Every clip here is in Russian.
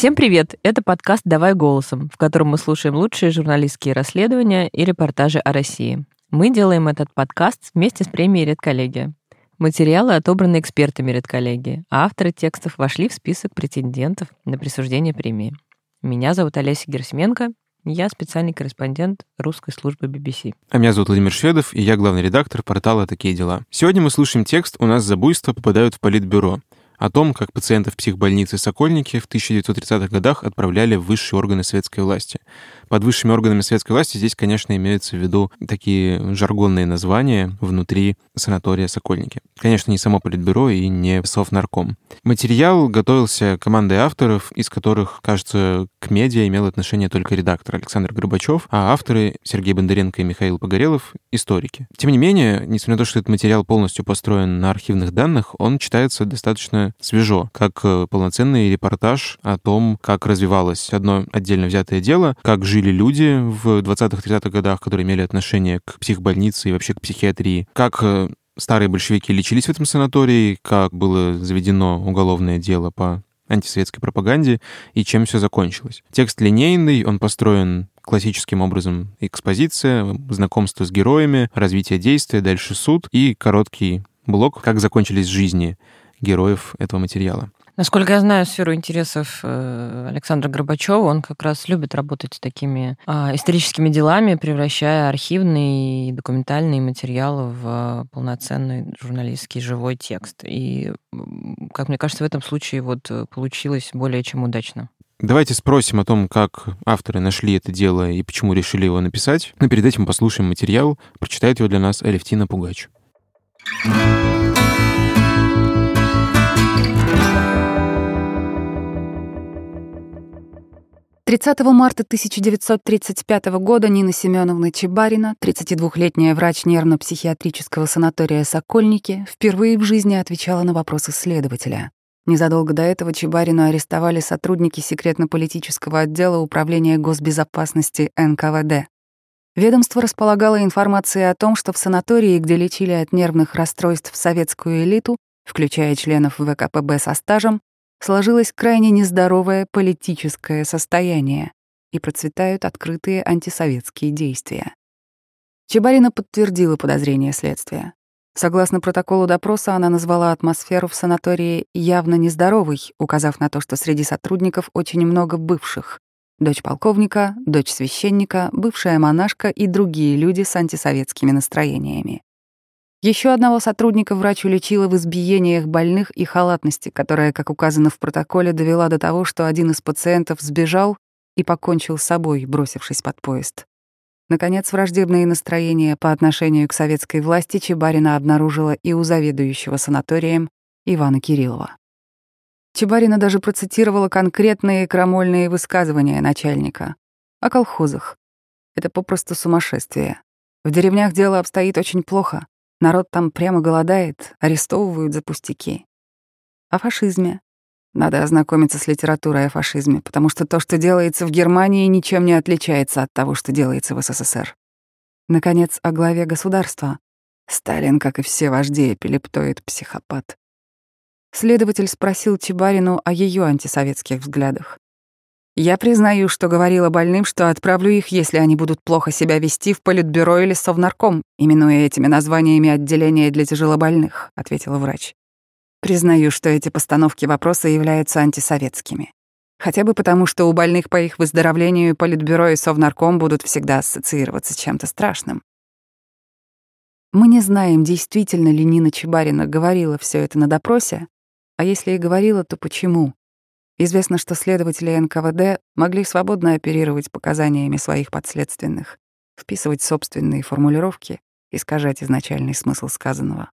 Всем привет! Это подкаст «Давай голосом», в котором мы слушаем лучшие журналистские расследования и репортажи о России. Мы делаем этот подкаст вместе с премией «Редколлегия». Материалы отобраны экспертами редколлегии, а авторы текстов вошли в список претендентов на присуждение премии. Меня зовут Олеся Герсменко, я специальный корреспондент русской службы BBC. А меня зовут Владимир Шведов, и я главный редактор портала «Такие дела». Сегодня мы слушаем текст «У нас за буйство попадают в политбюро», о том, как пациентов психбольницы Сокольники в 1930-х годах отправляли в высшие органы советской власти. Под высшими органами советской власти здесь, конечно, имеются в виду такие жаргонные названия внутри санатория Сокольники. Конечно, не само Политбюро и не Совнарком. Материал готовился командой авторов, из которых, кажется, к медиа имел отношение только редактор Александр Горбачев, а авторы Сергей Бондаренко и Михаил Погорелов — историки. Тем не менее, несмотря на то, что этот материал полностью построен на архивных данных, он читается достаточно свежо, как э, полноценный репортаж о том, как развивалось одно отдельно взятое дело, как жили люди в 20-30-х годах, которые имели отношение к психбольнице и вообще к психиатрии, как э, старые большевики лечились в этом санатории, как было заведено уголовное дело по антисоветской пропаганде и чем все закончилось. Текст линейный, он построен классическим образом экспозиция, знакомство с героями, развитие действия, дальше суд и короткий блок, как закончились жизни героев этого материала. Насколько я знаю сферу интересов э, Александра Горбачева, он как раз любит работать с такими а, историческими делами, превращая архивные и документальные материалы в полноценный журналистский живой текст. И, как мне кажется, в этом случае вот получилось более чем удачно. Давайте спросим о том, как авторы нашли это дело и почему решили его написать. Но перед этим послушаем материал. Прочитает его для нас Алевтина Пугач. 30 марта 1935 года Нина Семеновна Чебарина, 32-летняя врач нервно-психиатрического санатория «Сокольники», впервые в жизни отвечала на вопросы следователя. Незадолго до этого Чебарину арестовали сотрудники секретно-политического отдела Управления госбезопасности НКВД. Ведомство располагало информацией о том, что в санатории, где лечили от нервных расстройств советскую элиту, включая членов ВКПБ со стажем, сложилось крайне нездоровое политическое состояние и процветают открытые антисоветские действия. Чебарина подтвердила подозрения следствия. Согласно протоколу допроса, она назвала атмосферу в санатории явно нездоровой, указав на то, что среди сотрудников очень много бывших. Дочь полковника, дочь священника, бывшая монашка и другие люди с антисоветскими настроениями. Еще одного сотрудника врач уличила в избиениях больных и халатности, которая, как указано в протоколе, довела до того, что один из пациентов сбежал и покончил с собой, бросившись под поезд. Наконец, враждебные настроения по отношению к советской власти Чебарина обнаружила и у заведующего санаторием Ивана Кириллова. Чебарина даже процитировала конкретные крамольные высказывания начальника о колхозах. Это попросту сумасшествие. В деревнях дело обстоит очень плохо. Народ там прямо голодает, арестовывают за пустяки. О фашизме. Надо ознакомиться с литературой о фашизме, потому что то, что делается в Германии, ничем не отличается от того, что делается в СССР. Наконец, о главе государства. Сталин, как и все вожди, эпилептоид, психопат. Следователь спросил Чебарину о ее антисоветских взглядах. Я признаю, что говорила больным, что отправлю их, если они будут плохо себя вести в политбюро или совнарком, именуя этими названиями отделения для тяжелобольных, ответила врач. Признаю, что эти постановки вопроса являются антисоветскими. Хотя бы потому, что у больных по их выздоровлению политбюро и совнарком будут всегда ассоциироваться с чем-то страшным. Мы не знаем, действительно ли Нина Чебарина говорила все это на допросе, а если и говорила, то почему. Известно, что следователи НКВД могли свободно оперировать показаниями своих подследственных, вписывать собственные формулировки, искажать изначальный смысл сказанного.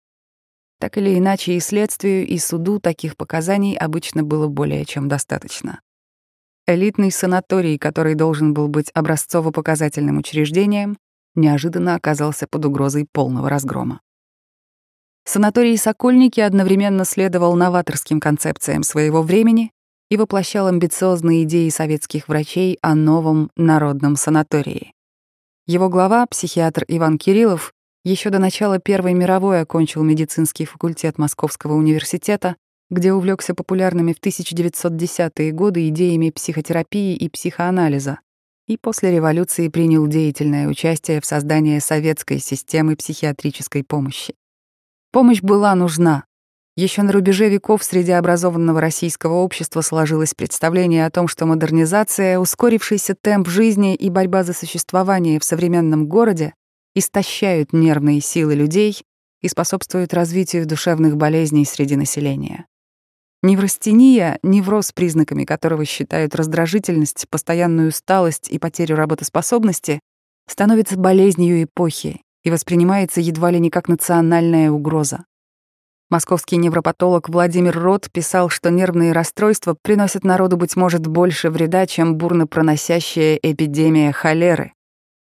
Так или иначе, и следствию, и суду таких показаний обычно было более чем достаточно. Элитный санаторий, который должен был быть образцово-показательным учреждением, неожиданно оказался под угрозой полного разгрома. Санаторий «Сокольники» одновременно следовал новаторским концепциям своего времени и воплощал амбициозные идеи советских врачей о новом народном санатории. Его глава, психиатр Иван Кириллов, Еще до начала Первой мировой окончил медицинский факультет Московского университета, где увлекся популярными в 1910-е годы идеями психотерапии и психоанализа, и после революции принял деятельное участие в создании советской системы психиатрической помощи. Помощь была нужна. Еще на рубеже веков среди образованного российского общества сложилось представление о том, что модернизация, ускорившийся темп жизни и борьба за существование в современном городе истощают нервные силы людей и способствуют развитию душевных болезней среди населения. Неврастения, невроз, признаками которого считают раздражительность, постоянную усталость и потерю работоспособности, становится болезнью эпохи и воспринимается едва ли не как национальная угроза. Московский невропатолог Владимир Рот писал, что нервные расстройства приносят народу, быть может, больше вреда, чем бурно проносящая эпидемия холеры,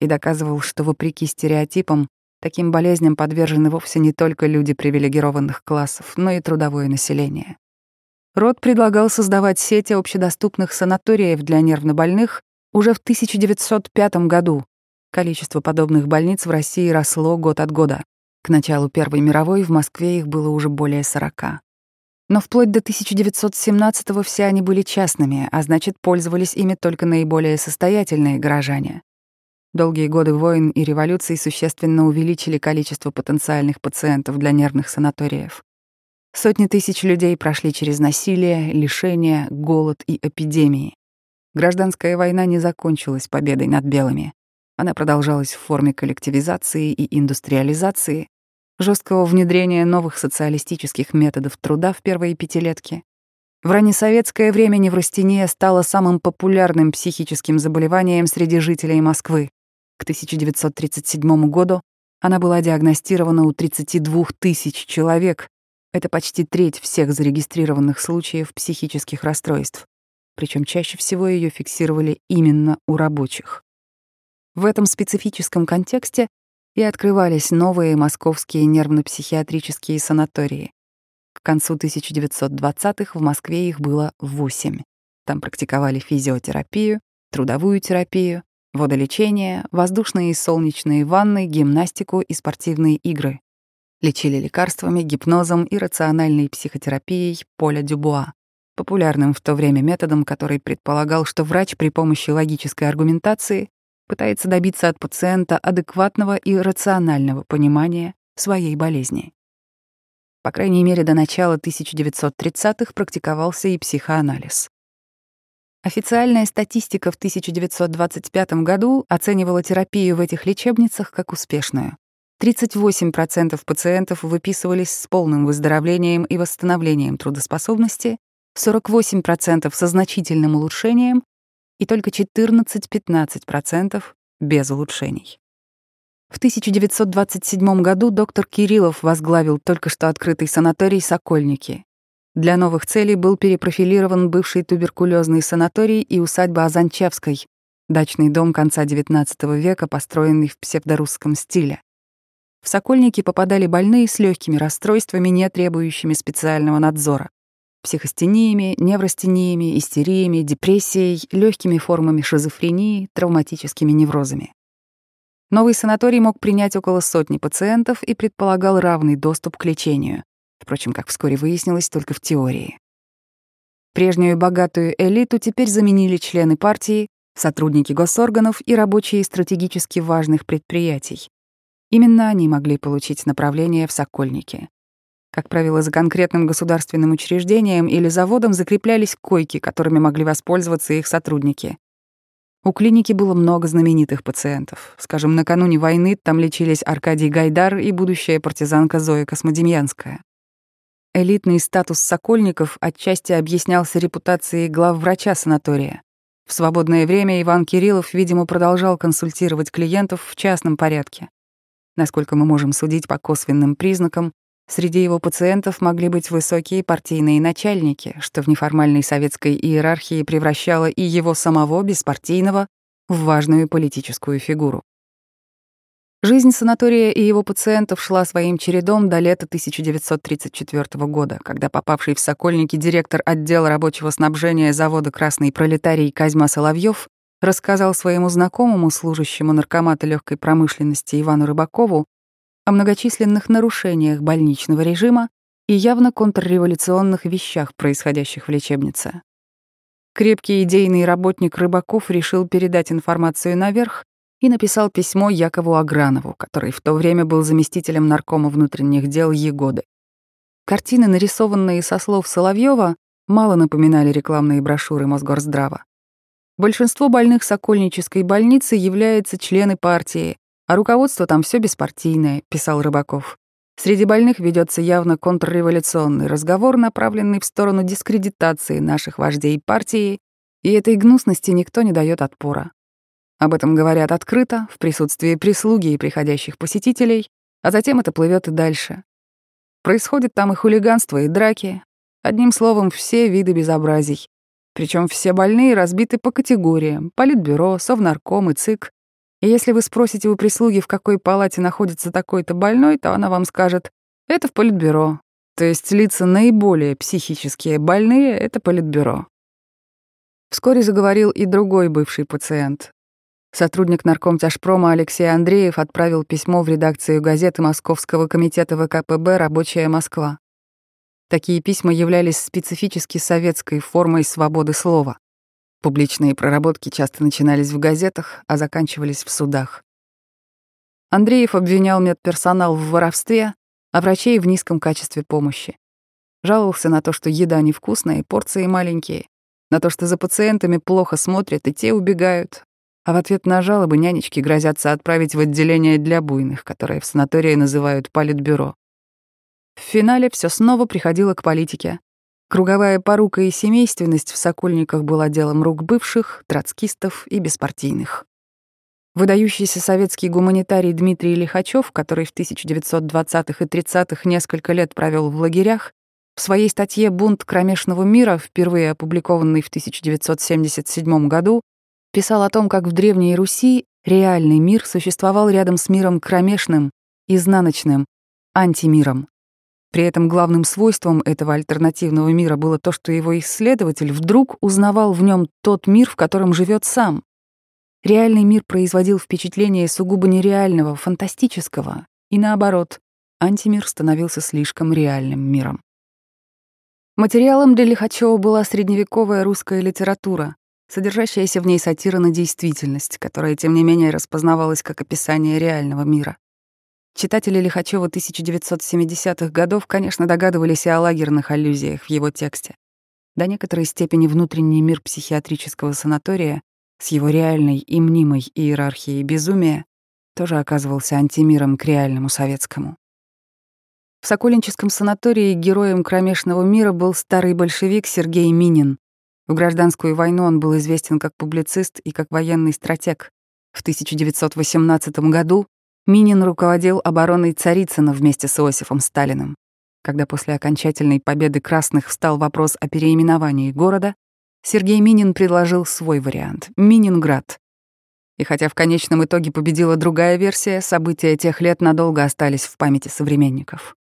и доказывал, что, вопреки стереотипам, таким болезням подвержены вовсе не только люди привилегированных классов, но и трудовое население. Рот предлагал создавать сети общедоступных санаториев для нервнобольных уже в 1905 году. Количество подобных больниц в России росло год от года. К началу Первой мировой в Москве их было уже более 40. Но вплоть до 1917-го все они были частными, а значит, пользовались ими только наиболее состоятельные горожане. Долгие годы войн и революций существенно увеличили количество потенциальных пациентов для нервных санаториев. Сотни тысяч людей прошли через насилие, лишение, голод и эпидемии. Гражданская война не закончилась победой над белыми. Она продолжалась в форме коллективизации и индустриализации, жесткого внедрения новых социалистических методов труда в первые пятилетки. В раннесоветское время неврастения стала самым популярным психическим заболеванием среди жителей Москвы. К 1937 году она была диагностирована у 32 тысяч человек, это почти треть всех зарегистрированных случаев психических расстройств, причем чаще всего ее фиксировали именно у рабочих. В этом специфическом контексте и открывались новые московские нервно-психиатрические санатории. К концу 1920-х в Москве их было восемь. Там практиковали физиотерапию, трудовую терапию, водолечение, воздушные и солнечные ванны, гимнастику и спортивные игры. Лечили лекарствами, гипнозом и рациональной психотерапией Поля Дюбуа, популярным в то время методом, который предполагал, что врач при помощи логической аргументации пытается добиться от пациента адекватного и рационального понимания своей болезни. По крайней мере, до начала 1930-х практиковался и психоанализ. Официальная статистика в 1925 году оценивала терапию в этих лечебницах как успешную. 38% пациентов выписывались с полным выздоровлением и восстановлением трудоспособности, 48% со значительным улучшением и только 14-15% без улучшений. В 1927 году доктор Кириллов возглавил только что открытый санаторий «Сокольники». Для новых целей был перепрофилирован бывший туберкулезный санаторий и усадьба Азанчевской, дачный дом конца XIX века, построенный в псевдорусском стиле. В Сокольники попадали больные с легкими расстройствами, не требующими специального надзора. Психостениями, неврастениями, истериями, депрессией, легкими формами шизофрении, травматическими неврозами. Новый санаторий мог принять около сотни пациентов и предполагал равный доступ к лечению. Впрочем, как вскоре выяснилось, только в теории. Прежнюю богатую элиту теперь заменили члены партии, сотрудники госорганов и рабочие стратегически важных предприятий. Именно они могли получить направление в Сокольники. Как правило, за конкретным государственным учреждением или заводом закреплялись койки, которыми могли воспользоваться их сотрудники. У клиники было много знаменитых пациентов. Скажем, накануне войны там лечились Аркадий Гайдар и будущая партизанка Зоя Космодемьянская. Элитный статус сокольников отчасти объяснялся репутацией главврача санатория. В свободное время Иван Кириллов, видимо, продолжал консультировать клиентов в частном порядке. Насколько мы можем судить по косвенным признакам, среди его пациентов могли быть высокие партийные начальники, что в неформальной советской иерархии превращало и его самого, беспартийного, в важную политическую фигуру. Жизнь санатория и его пациентов шла своим чередом до лета 1934 года, когда попавший в Сокольники директор отдела рабочего снабжения завода «Красный пролетарий» Козьма Соловьев рассказал своему знакомому, служащему наркомата легкой промышленности Ивану Рыбакову, о многочисленных нарушениях больничного режима и явно контрреволюционных вещах, происходящих в лечебнице. Крепкий идейный работник Рыбаков решил передать информацию наверх и написал письмо Якову Агранову, который в то время был заместителем наркома внутренних дел Егоды. Картины, нарисованные со слов Соловьева, мало напоминали рекламные брошюры Мосгорздрава. Большинство больных Сокольнической больницы являются члены партии, а руководство там все беспартийное, писал Рыбаков. Среди больных ведется явно контрреволюционный разговор, направленный в сторону дискредитации наших вождей партии, и этой гнусности никто не дает отпора. Об этом говорят открыто, в присутствии прислуги и приходящих посетителей, а затем это плывет и дальше. Происходит там и хулиганство, и драки. Одним словом, все виды безобразий. Причем все больные разбиты по категориям — политбюро, совнарком и ЦИК. И если вы спросите у прислуги, в какой палате находится такой-то больной, то она вам скажет «это в политбюро». То есть лица наиболее психические больные — это политбюро. Вскоре заговорил и другой бывший пациент. Сотрудник наркомтяжпрома Алексей Андреев отправил письмо в редакцию газеты Московского комитета ВКПБ «Рабочая Москва». Такие письма являлись специфически советской формой свободы слова. Публичные проработки часто начинались в газетах, а заканчивались в судах. Андреев обвинял медперсонал в воровстве, а врачей в низком качестве помощи. Жаловался на то, что еда невкусная и порции маленькие, на то, что за пациентами плохо смотрят и те убегают, а в ответ на жалобы нянечки грозятся отправить в отделение для буйных, которое в санатории называют политбюро. В финале все снова приходило к политике. Круговая порука и семейственность в Сокольниках была делом рук бывших, троцкистов и беспартийных. Выдающийся советский гуманитарий Дмитрий Лихачев, который в 1920-х и 30-х несколько лет провел в лагерях, в своей статье «Бунт кромешного мира», впервые опубликованной в 1977 году, писал о том, как в Древней Руси реальный мир существовал рядом с миром кромешным, изнаночным, антимиром. При этом главным свойством этого альтернативного мира было то, что его исследователь вдруг узнавал в нем тот мир, в котором живет сам. Реальный мир производил впечатление сугубо нереального, фантастического, и наоборот, антимир становился слишком реальным миром. Материалом для Лихачева была средневековая русская литература, содержащаяся в ней сатира на действительность, которая, тем не менее, распознавалась как описание реального мира. Читатели Лихачева 1970-х годов, конечно, догадывались и о лагерных аллюзиях в его тексте. До некоторой степени внутренний мир психиатрического санатория с его реальной и мнимой иерархией безумия тоже оказывался антимиром к реальному советскому. В Сокольническом санатории героем кромешного мира был старый большевик Сергей Минин, в гражданскую войну он был известен как публицист и как военный стратег. В 1918 году Минин руководил обороной Царицына вместе с Иосифом Сталиным. Когда после окончательной победы красных встал вопрос о переименовании города, Сергей Минин предложил свой вариант — Мининград. И хотя в конечном итоге победила другая версия, события тех лет надолго остались в памяти современников.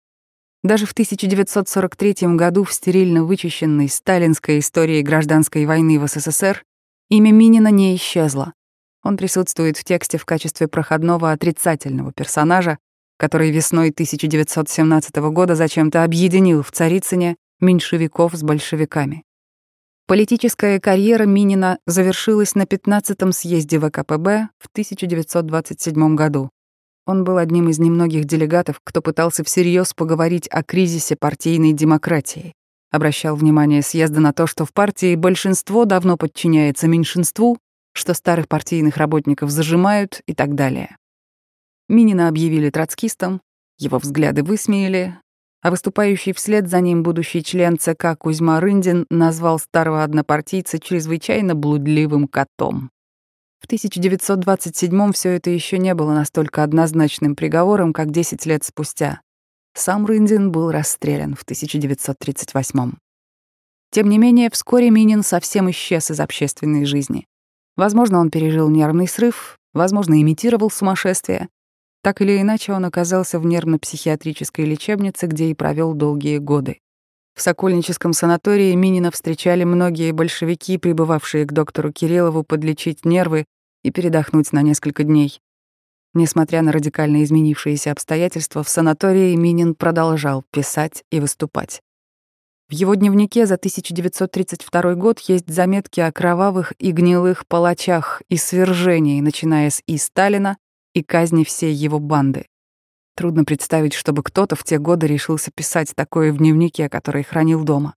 Даже в 1943 году в стерильно вычищенной сталинской истории гражданской войны в СССР имя Минина не исчезло. Он присутствует в тексте в качестве проходного отрицательного персонажа, который весной 1917 года зачем-то объединил в Царицыне меньшевиков с большевиками. Политическая карьера Минина завершилась на 15-м съезде ВКПБ в 1927 году. Он был одним из немногих делегатов, кто пытался всерьез поговорить о кризисе партийной демократии. Обращал внимание съезда на то, что в партии большинство давно подчиняется меньшинству, что старых партийных работников зажимают и так далее. Минина объявили троцкистом, его взгляды высмеяли, а выступающий вслед за ним будущий член ЦК Кузьма Рындин назвал старого однопартийца чрезвычайно блудливым котом. В 1927-м все это еще не было настолько однозначным приговором, как 10 лет спустя. Сам Рындин был расстрелян в 1938-м. Тем не менее, вскоре Минин совсем исчез из общественной жизни. Возможно, он пережил нервный срыв, возможно, имитировал сумасшествие. Так или иначе, он оказался в нервно-психиатрической лечебнице, где и провел долгие годы. В Сокольническом санатории Минина встречали многие большевики, прибывавшие к доктору Кириллову подлечить нервы и передохнуть на несколько дней. Несмотря на радикально изменившиеся обстоятельства, в санатории Минин продолжал писать и выступать. В его дневнике за 1932 год есть заметки о кровавых и гнилых палачах и свержении, начиная с И. Сталина и казни всей его банды. Трудно представить, чтобы кто-то в те годы решился писать такое в дневнике, который хранил дома.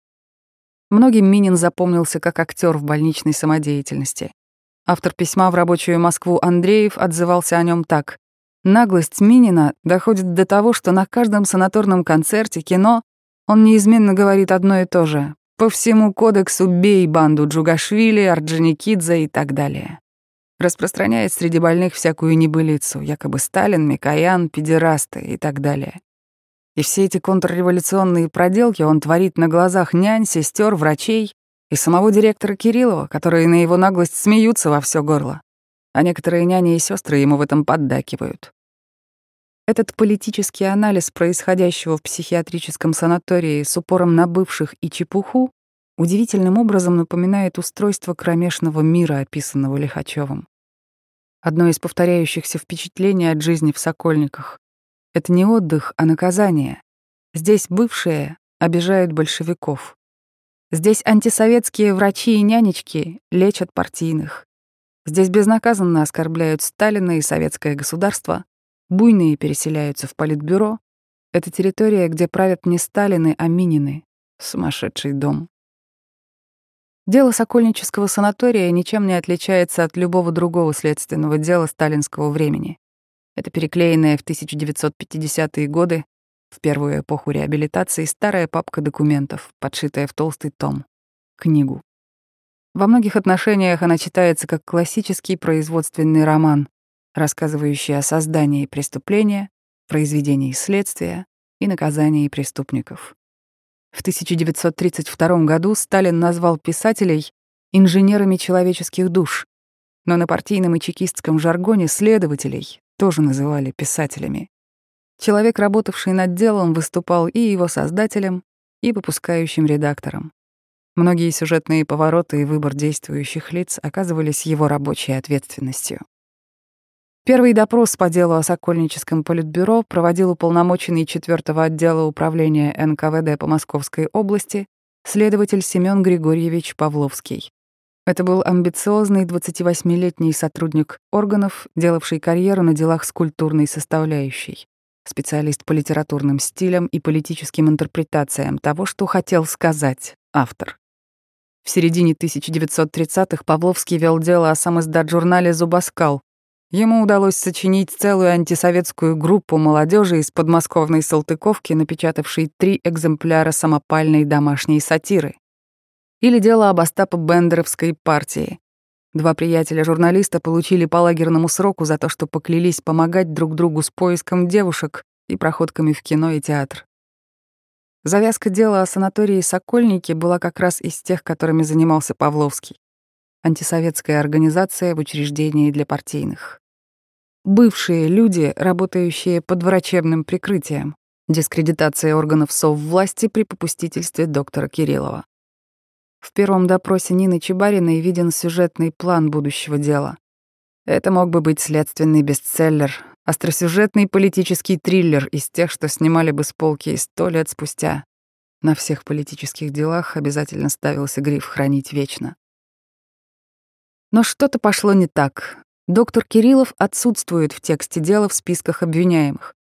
Многим Минин запомнился как актер в больничной самодеятельности. Автор письма в рабочую Москву Андреев отзывался о нем так. «Наглость Минина доходит до того, что на каждом санаторном концерте, кино он неизменно говорит одно и то же. По всему кодексу бей банду Джугашвили, Орджоникидзе и так далее. Распространяет среди больных всякую небылицу, якобы Сталин, Микоян, педерасты и так далее. И все эти контрреволюционные проделки он творит на глазах нянь, сестер, врачей, и самого директора Кириллова, которые на его наглость смеются во все горло, а некоторые няни и сестры ему в этом поддакивают. Этот политический анализ происходящего в психиатрическом санатории с упором на бывших и чепуху удивительным образом напоминает устройство кромешного мира, описанного Лихачевым. Одно из повторяющихся впечатлений от жизни в Сокольниках — это не отдых, а наказание. Здесь бывшие обижают большевиков. Здесь антисоветские врачи и нянечки лечат партийных. Здесь безнаказанно оскорбляют Сталина и советское государство, буйные переселяются в политбюро. Это территория, где правят не Сталины, а Минины. Сумасшедший дом. Дело Сокольнического санатория ничем не отличается от любого другого следственного дела сталинского времени. Это переклеенное в 1950-е годы в первую эпоху реабилитации старая папка документов, подшитая в толстый том. Книгу. Во многих отношениях она читается как классический производственный роман, рассказывающий о создании преступления, произведении следствия и наказании преступников. В 1932 году Сталин назвал писателей инженерами человеческих душ, но на партийном и чекистском жаргоне следователей тоже называли писателями. Человек, работавший над делом, выступал и его создателем, и выпускающим редактором. Многие сюжетные повороты и выбор действующих лиц оказывались его рабочей ответственностью. Первый допрос по делу о Сокольническом политбюро проводил уполномоченный 4 отдела управления НКВД по Московской области следователь Семён Григорьевич Павловский. Это был амбициозный 28-летний сотрудник органов, делавший карьеру на делах с культурной составляющей специалист по литературным стилям и политическим интерпретациям того, что хотел сказать автор. В середине 1930-х Павловский вел дело о самоиздат-журнале «Зубоскал». Ему удалось сочинить целую антисоветскую группу молодежи из подмосковной Салтыковки, напечатавшей три экземпляра самопальной домашней сатиры. Или дело об Остапо-Бендеровской партии. Два приятеля журналиста получили по лагерному сроку за то, что поклялись помогать друг другу с поиском девушек и проходками в кино и театр. Завязка дела о санатории «Сокольники» была как раз из тех, которыми занимался Павловский. Антисоветская организация в учреждении для партийных. Бывшие люди, работающие под врачебным прикрытием. Дискредитация органов соввласти при попустительстве доктора Кириллова. В первом допросе Нины Чебариной виден сюжетный план будущего дела. Это мог бы быть следственный бестселлер, остросюжетный политический триллер из тех, что снимали бы с полки сто лет спустя. На всех политических делах обязательно ставился гриф «Хранить вечно». Но что-то пошло не так. Доктор Кириллов отсутствует в тексте дела в списках обвиняемых.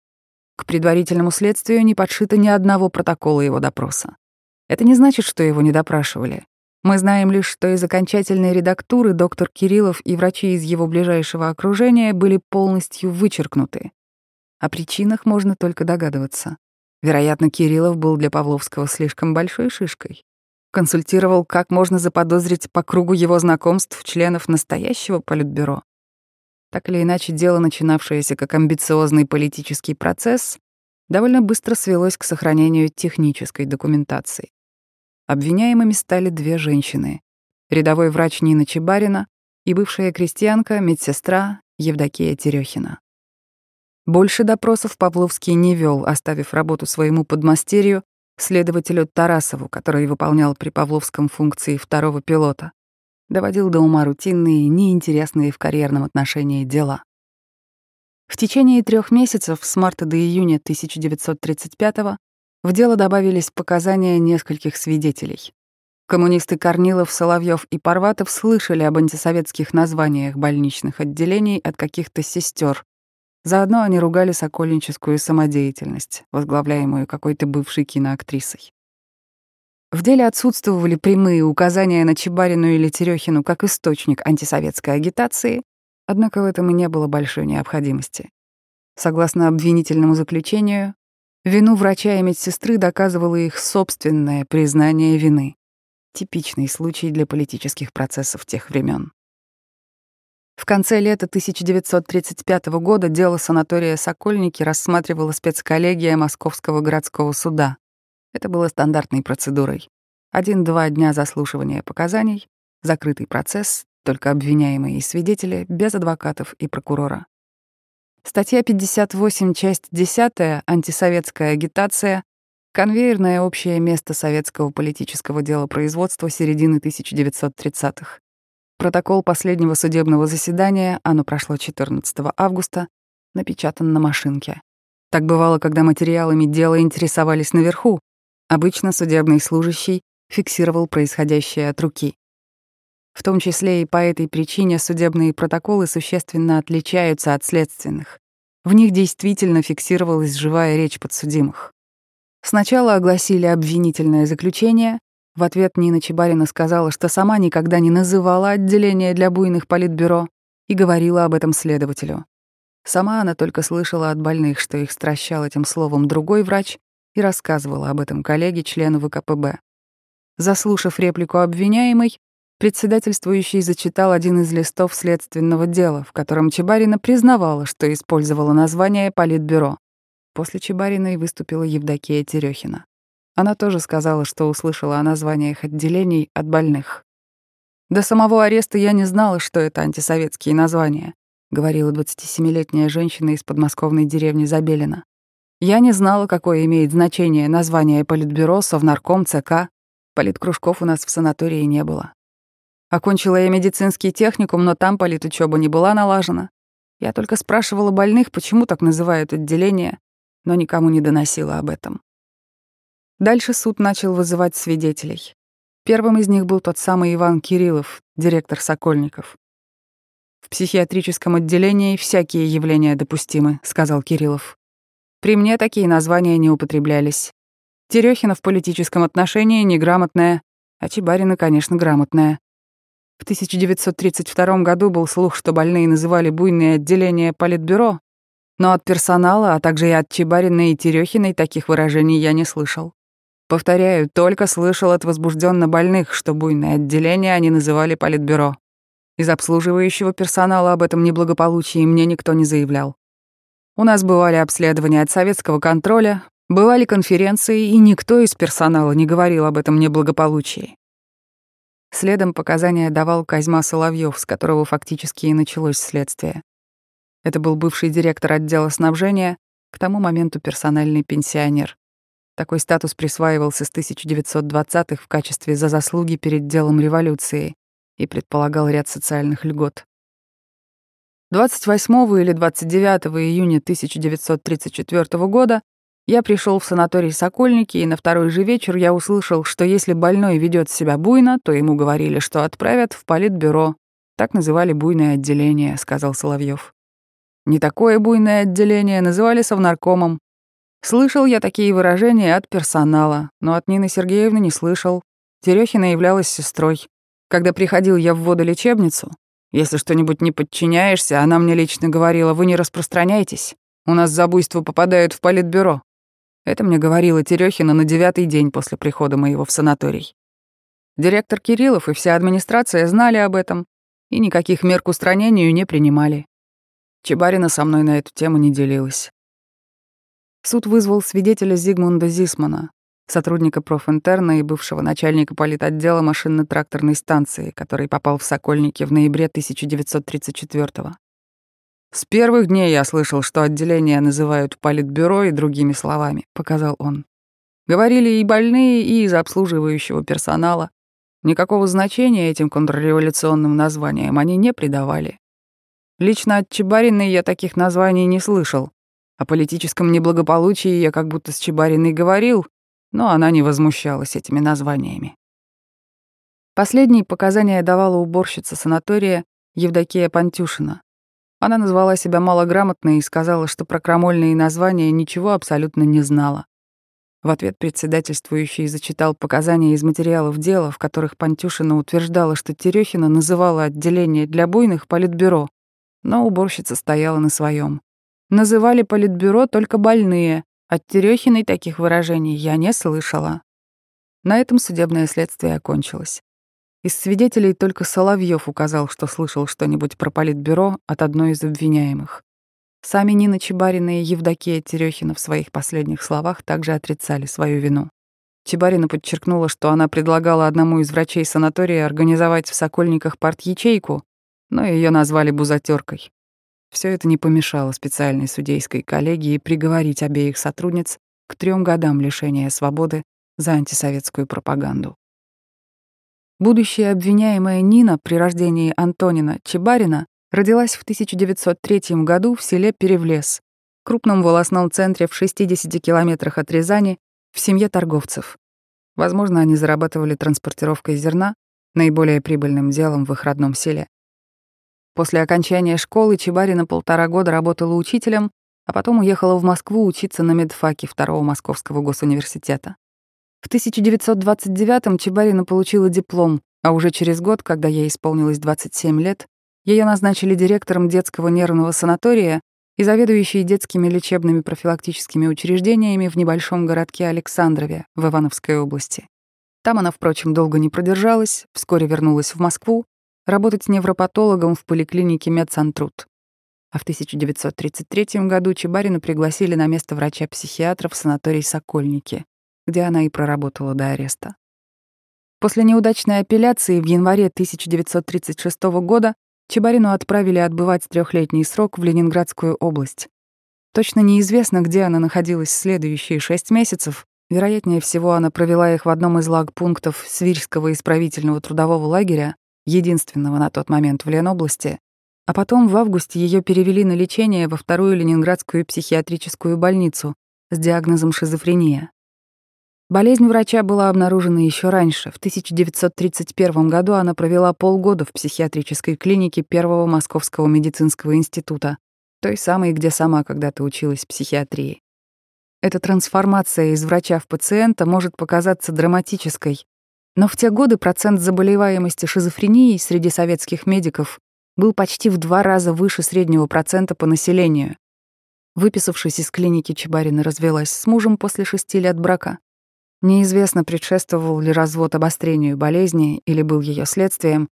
К предварительному следствию не подшито ни одного протокола его допроса. Это не значит, что его не допрашивали. Мы знаем лишь, что из окончательной редактуры доктор Кириллов и врачи из его ближайшего окружения были полностью вычеркнуты. О причинах можно только догадываться. Вероятно, Кириллов был для Павловского слишком большой шишкой. Консультировал, как можно заподозрить по кругу его знакомств членов настоящего политбюро. Так или иначе, дело, начинавшееся как амбициозный политический процесс, довольно быстро свелось к сохранению технической документации. Обвиняемыми стали две женщины. Рядовой врач Нина Чебарина и бывшая крестьянка, медсестра Евдокия Терехина. Больше допросов Павловский не вел, оставив работу своему подмастерью, следователю Тарасову, который выполнял при Павловском функции второго пилота. Доводил до ума рутинные, неинтересные в карьерном отношении дела. В течение трех месяцев с марта до июня 1935 в дело добавились показания нескольких свидетелей. Коммунисты Корнилов, Соловьев и Парватов слышали об антисоветских названиях больничных отделений от каких-то сестер. Заодно они ругали сокольническую самодеятельность, возглавляемую какой-то бывшей киноактрисой. В деле отсутствовали прямые указания на Чебарину или Терехину как источник антисоветской агитации, однако в этом и не было большой необходимости. Согласно обвинительному заключению, вину врача и медсестры доказывало их собственное признание вины. Типичный случай для политических процессов тех времен. В конце лета 1935 года дело санатория «Сокольники» рассматривала спецколлегия Московского городского суда. Это было стандартной процедурой. Один-два дня заслушивания показаний, закрытый процесс, только обвиняемые и свидетели, без адвокатов и прокурора. Статья 58, часть 10 «Антисоветская агитация» Конвейерное общее место советского политического делопроизводства середины 1930-х. Протокол последнего судебного заседания, оно прошло 14 августа, напечатан на машинке. Так бывало, когда материалами дела интересовались наверху. Обычно судебный служащий фиксировал происходящее от руки. В том числе и по этой причине судебные протоколы существенно отличаются от следственных. В них действительно фиксировалась живая речь подсудимых. Сначала огласили обвинительное заключение. В ответ Нина Чебарина сказала, что сама никогда не называла отделение для буйных политбюро и говорила об этом следователю. Сама она только слышала от больных, что их стращал этим словом другой врач, и рассказывала об этом коллеге, члену ВКПБ. Заслушав реплику обвиняемой, председательствующий зачитал один из листов следственного дела, в котором Чебарина признавала, что использовала название Политбюро. После Чебариной выступила Евдокия Терехина. Она тоже сказала, что услышала о названиях отделений от больных. «До самого ареста я не знала, что это антисоветские названия», говорила 27-летняя женщина из подмосковной деревни Забелина. «Я не знала, какое имеет значение название политбюро, совнарком, ЦК. Политкружков у нас в санатории не было. Окончила я медицинский техникум, но там политучёба не была налажена. Я только спрашивала больных, почему так называют отделение, но никому не доносила об этом. Дальше суд начал вызывать свидетелей. Первым из них был тот самый Иван Кириллов, директор Сокольников. «В психиатрическом отделении всякие явления допустимы», — сказал Кириллов. «При мне такие названия не употреблялись. Терехина в политическом отношении неграмотная, а Чебарина, конечно, грамотная. В 1932 году был слух, что больные называли буйные отделения политбюро, но от персонала, а также и от Чебарина и Терехиной таких выражений я не слышал. Повторяю, только слышал от возбужденно больных, что буйное отделение они называли политбюро. Из обслуживающего персонала об этом неблагополучии мне никто не заявлял. У нас бывали обследования от советского контроля, бывали конференции, и никто из персонала не говорил об этом неблагополучии. Следом показания давал Козьма Соловьев, с которого фактически и началось следствие. Это был бывший директор отдела снабжения, к тому моменту персональный пенсионер. Такой статус присваивался с 1920-х в качестве за заслуги перед делом революции и предполагал ряд социальных льгот. 28 или 29 июня 1934 года я пришел в санаторий Сокольники, и на второй же вечер я услышал, что если больной ведет себя буйно, то ему говорили, что отправят в политбюро. Так называли буйное отделение, сказал Соловьев. Не такое буйное отделение называли совнаркомом. Слышал я такие выражения от персонала, но от Нины Сергеевны не слышал. Терехина являлась сестрой. Когда приходил я в водолечебницу, если что-нибудь не подчиняешься, она мне лично говорила, вы не распространяйтесь. У нас за буйство попадают в политбюро. Это мне говорила Терехина на девятый день после прихода моего в санаторий. Директор Кириллов и вся администрация знали об этом и никаких мер к устранению не принимали. Чебарина со мной на эту тему не делилась. Суд вызвал свидетеля Зигмунда Зисмана, сотрудника профинтерна и бывшего начальника политотдела машинно-тракторной станции, который попал в Сокольники в ноябре 1934 -го. «С первых дней я слышал, что отделение называют политбюро и другими словами», — показал он. Говорили и больные, и из обслуживающего персонала. Никакого значения этим контрреволюционным названиям они не придавали. Лично от Чебариной я таких названий не слышал. О политическом неблагополучии я как будто с Чебариной говорил, но она не возмущалась этими названиями. Последние показания давала уборщица санатория Евдокия Пантюшина. Она назвала себя малограмотной и сказала, что про крамольные названия ничего абсолютно не знала. В ответ председательствующий зачитал показания из материалов дела, в которых Пантюшина утверждала, что Терехина называла отделение для буйных политбюро, но уборщица стояла на своем. Называли политбюро только больные. От Терехиной таких выражений я не слышала. На этом судебное следствие окончилось. Из свидетелей только Соловьев указал, что слышал что-нибудь про политбюро от одной из обвиняемых. Сами Нина Чебарина и Евдокия Терехина в своих последних словах также отрицали свою вину. Чебарина подчеркнула, что она предлагала одному из врачей санатория организовать в Сокольниках парт-ячейку, но ее назвали бузатеркой. Все это не помешало специальной судейской коллегии приговорить обеих сотрудниц к трем годам лишения свободы за антисоветскую пропаганду. Будущая обвиняемая Нина при рождении Антонина Чебарина родилась в 1903 году в селе Перевлес, крупном волосном центре в 60 километрах от Рязани, в семье торговцев. Возможно, они зарабатывали транспортировкой зерна, наиболее прибыльным делом в их родном селе. После окончания школы Чебарина полтора года работала учителем, а потом уехала в Москву учиться на медфаке Второго Московского госуниверситета. В 1929-м Чебарина получила диплом, а уже через год, когда ей исполнилось 27 лет, ее назначили директором детского нервного санатория и заведующей детскими лечебными профилактическими учреждениями в небольшом городке Александрове в Ивановской области. Там она, впрочем, долго не продержалась, вскоре вернулась в Москву работать невропатологом в поликлинике Медсантруд. А в 1933 году Чебарину пригласили на место врача-психиатра в санаторий «Сокольники», где она и проработала до ареста. После неудачной апелляции в январе 1936 года Чебарину отправили отбывать трехлетний срок в Ленинградскую область. Точно неизвестно, где она находилась следующие шесть месяцев. Вероятнее всего, она провела их в одном из лагпунктов Свирского исправительного трудового лагеря, единственного на тот момент в Ленобласти, а потом в августе ее перевели на лечение во вторую Ленинградскую психиатрическую больницу с диагнозом шизофрения. Болезнь врача была обнаружена еще раньше. В 1931 году она провела полгода в психиатрической клинике Первого Московского медицинского института, той самой, где сама когда-то училась психиатрии. Эта трансформация из врача в пациента может показаться драматической, но в те годы процент заболеваемости шизофренией среди советских медиков был почти в два раза выше среднего процента по населению. Выписавшись из клиники, Чебарина развелась с мужем после шести лет брака. Неизвестно, предшествовал ли развод обострению болезни или был ее следствием.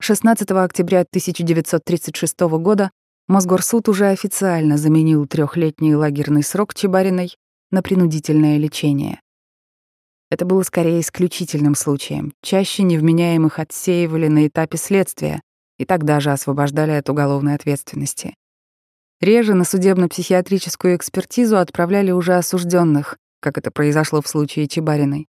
16 октября 1936 года Мосгорсуд уже официально заменил трехлетний лагерный срок Чебариной на принудительное лечение. Это было скорее исключительным случаем. Чаще невменяемых отсеивали на этапе следствия и тогда же освобождали от уголовной ответственности. Реже на судебно-психиатрическую экспертизу отправляли уже осужденных, как это произошло в случае Чебариной.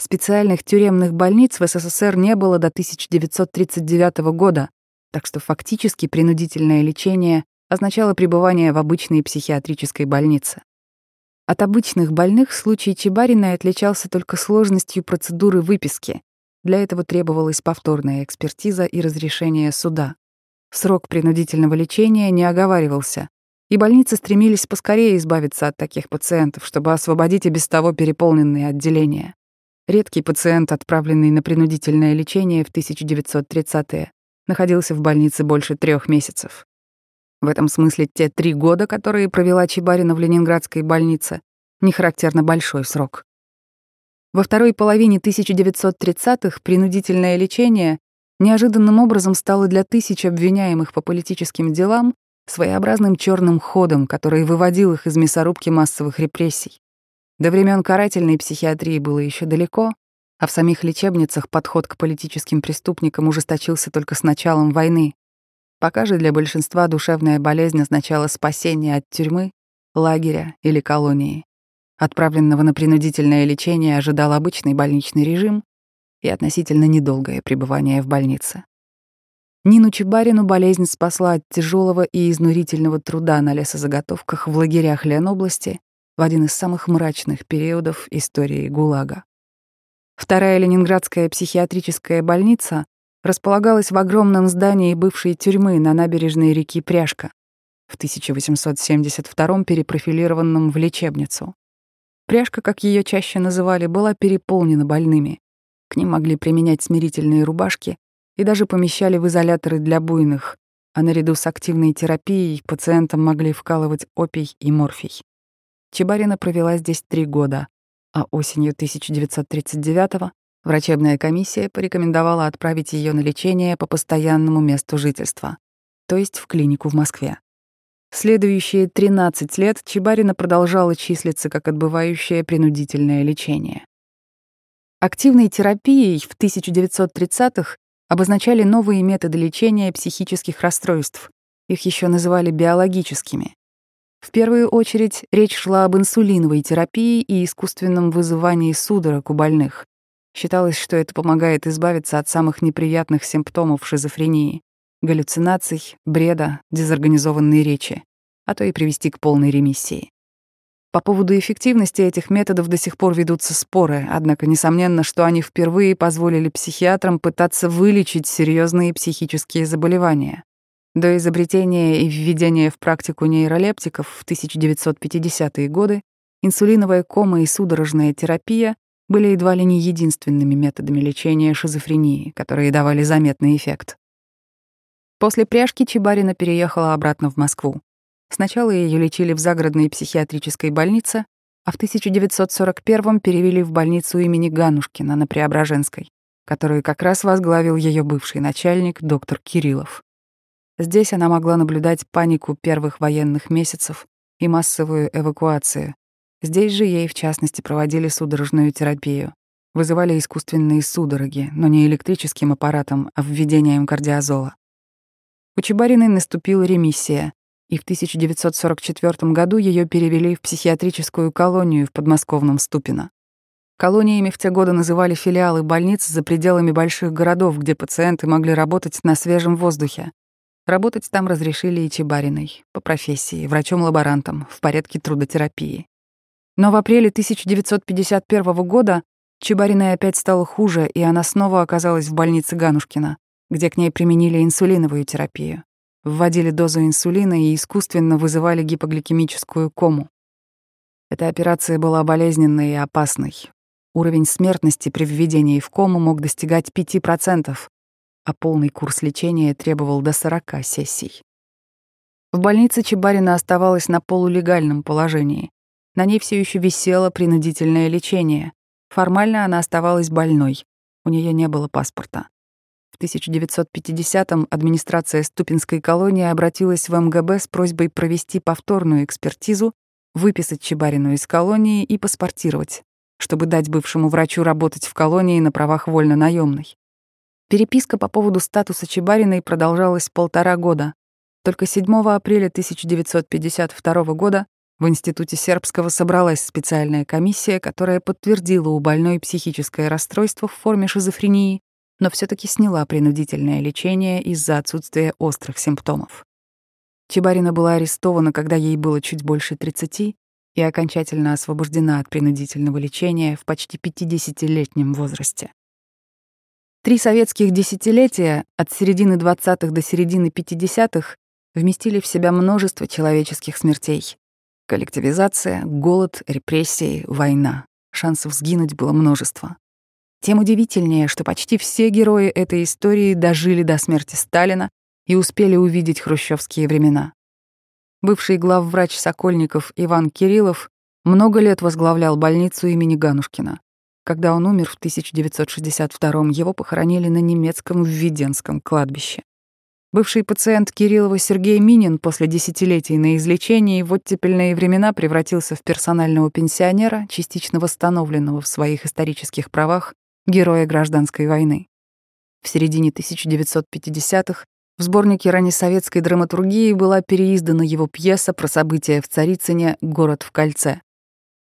Специальных тюремных больниц в СССР не было до 1939 года, так что фактически принудительное лечение означало пребывание в обычной психиатрической больнице. От обычных больных случай Чебариной отличался только сложностью процедуры выписки. Для этого требовалась повторная экспертиза и разрешение суда. Срок принудительного лечения не оговаривался, и больницы стремились поскорее избавиться от таких пациентов, чтобы освободить и без того переполненные отделения. Редкий пациент, отправленный на принудительное лечение в 1930-е, находился в больнице больше трех месяцев. В этом смысле те три года, которые провела Чебарина в Ленинградской больнице, не характерно большой срок. Во второй половине 1930-х принудительное лечение неожиданным образом стало для тысяч обвиняемых по политическим делам своеобразным черным ходом, который выводил их из мясорубки массовых репрессий. До времен карательной психиатрии было еще далеко, а в самих лечебницах подход к политическим преступникам ужесточился только с началом войны, Пока же для большинства душевная болезнь означала спасение от тюрьмы, лагеря или колонии. Отправленного на принудительное лечение ожидал обычный больничный режим и относительно недолгое пребывание в больнице. Нину Чебарину болезнь спасла от тяжелого и изнурительного труда на лесозаготовках в лагерях Ленобласти в один из самых мрачных периодов истории ГУЛАГа. Вторая ленинградская психиатрическая больница располагалась в огромном здании бывшей тюрьмы на набережной реки Пряжка, в 1872 перепрофилированном в лечебницу. Пряжка, как ее чаще называли, была переполнена больными. К ним могли применять смирительные рубашки и даже помещали в изоляторы для буйных, а наряду с активной терапией пациентам могли вкалывать опий и морфий. Чебарина провела здесь три года, а осенью 1939 врачебная комиссия порекомендовала отправить ее на лечение по постоянному месту жительства, то есть в клинику в Москве. Следующие 13 лет Чебарина продолжала числиться как отбывающее принудительное лечение. Активной терапией в 1930-х обозначали новые методы лечения психических расстройств. Их еще называли биологическими. В первую очередь речь шла об инсулиновой терапии и искусственном вызывании судорог у больных. Считалось, что это помогает избавиться от самых неприятных симптомов шизофрении галлюцинаций, бреда, дезорганизованной речи, а то и привести к полной ремиссии. По поводу эффективности этих методов до сих пор ведутся споры, однако несомненно, что они впервые позволили психиатрам пытаться вылечить серьезные психические заболевания. До изобретения и введения в практику нейролептиков в 1950-е годы инсулиновая кома и судорожная терапия были едва ли не единственными методами лечения шизофрении, которые давали заметный эффект. После пряжки Чебарина переехала обратно в Москву. Сначала ее лечили в загородной психиатрической больнице, а в 1941-м перевели в больницу имени Ганушкина на Преображенской, которую как раз возглавил ее бывший начальник доктор Кириллов. Здесь она могла наблюдать панику первых военных месяцев и массовую эвакуацию. Здесь же ей, в частности, проводили судорожную терапию. Вызывали искусственные судороги, но не электрическим аппаратом, а введением кардиозола. У Чебариной наступила ремиссия, и в 1944 году ее перевели в психиатрическую колонию в подмосковном Ступино. Колониями в те годы называли филиалы больниц за пределами больших городов, где пациенты могли работать на свежем воздухе. Работать там разрешили и Чебариной, по профессии, врачом-лаборантом, в порядке трудотерапии. Но в апреле 1951 года Чебариной опять стало хуже, и она снова оказалась в больнице Ганушкина где к ней применили инсулиновую терапию. Вводили дозу инсулина и искусственно вызывали гипогликемическую кому. Эта операция была болезненной и опасной. Уровень смертности при введении в кому мог достигать 5%, а полный курс лечения требовал до 40 сессий. В больнице Чебарина оставалась на полулегальном положении. На ней все еще висело принудительное лечение. Формально она оставалась больной. У нее не было паспорта. В 1950-м администрация Ступинской колонии обратилась в МГБ с просьбой провести повторную экспертизу, выписать Чебарину из колонии и паспортировать, чтобы дать бывшему врачу работать в колонии на правах вольно-наемной. Переписка по поводу статуса Чебариной продолжалась полтора года. Только 7 апреля 1952 года в Институте Сербского собралась специальная комиссия, которая подтвердила у больной психическое расстройство в форме шизофрении но все таки сняла принудительное лечение из-за отсутствия острых симптомов. Чебарина была арестована, когда ей было чуть больше 30, и окончательно освобождена от принудительного лечения в почти 50-летнем возрасте. Три советских десятилетия, от середины 20-х до середины 50-х, вместили в себя множество человеческих смертей. Коллективизация, голод, репрессии, война. Шансов сгинуть было множество. Тем удивительнее, что почти все герои этой истории дожили до смерти Сталина и успели увидеть хрущевские времена. Бывший главврач Сокольников Иван Кириллов много лет возглавлял больницу имени Ганушкина. Когда он умер в 1962 его похоронили на немецком Введенском кладбище. Бывший пациент Кириллова Сергей Минин после десятилетий на излечении в оттепельные времена превратился в персонального пенсионера, частично восстановленного в своих исторических правах героя гражданской войны. В середине 1950-х в сборнике раннесоветской драматургии была переиздана его пьеса про события в Царицыне «Город в кольце».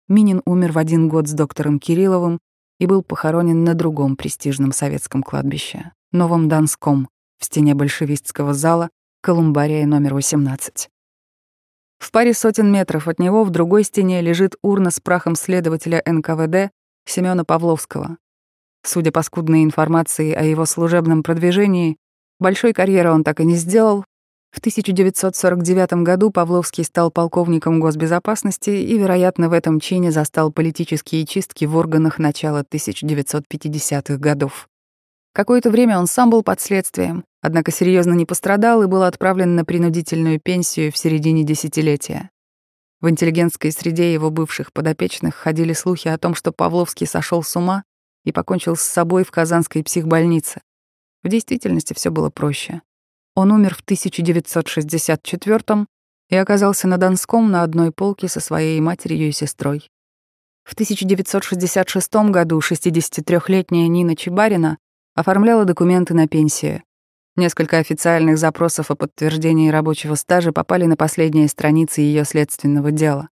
Минин умер в один год с доктором Кирилловым и был похоронен на другом престижном советском кладбище — Новом Донском, в стене большевистского зала колумбария номер 18. В паре сотен метров от него в другой стене лежит урна с прахом следователя НКВД Семёна Павловского. Судя по скудной информации о его служебном продвижении, большой карьеры он так и не сделал. В 1949 году Павловский стал полковником госбезопасности и, вероятно, в этом чине застал политические чистки в органах начала 1950-х годов. Какое-то время он сам был под следствием, однако серьезно не пострадал и был отправлен на принудительную пенсию в середине десятилетия. В интеллигентской среде его бывших подопечных ходили слухи о том, что Павловский сошел с ума и покончил с собой в Казанской психбольнице. В действительности все было проще. Он умер в 1964 и оказался на Донском на одной полке со своей матерью и сестрой. В 1966 году 63-летняя Нина Чебарина оформляла документы на пенсию. Несколько официальных запросов о подтверждении рабочего стажа попали на последние страницы ее следственного дела.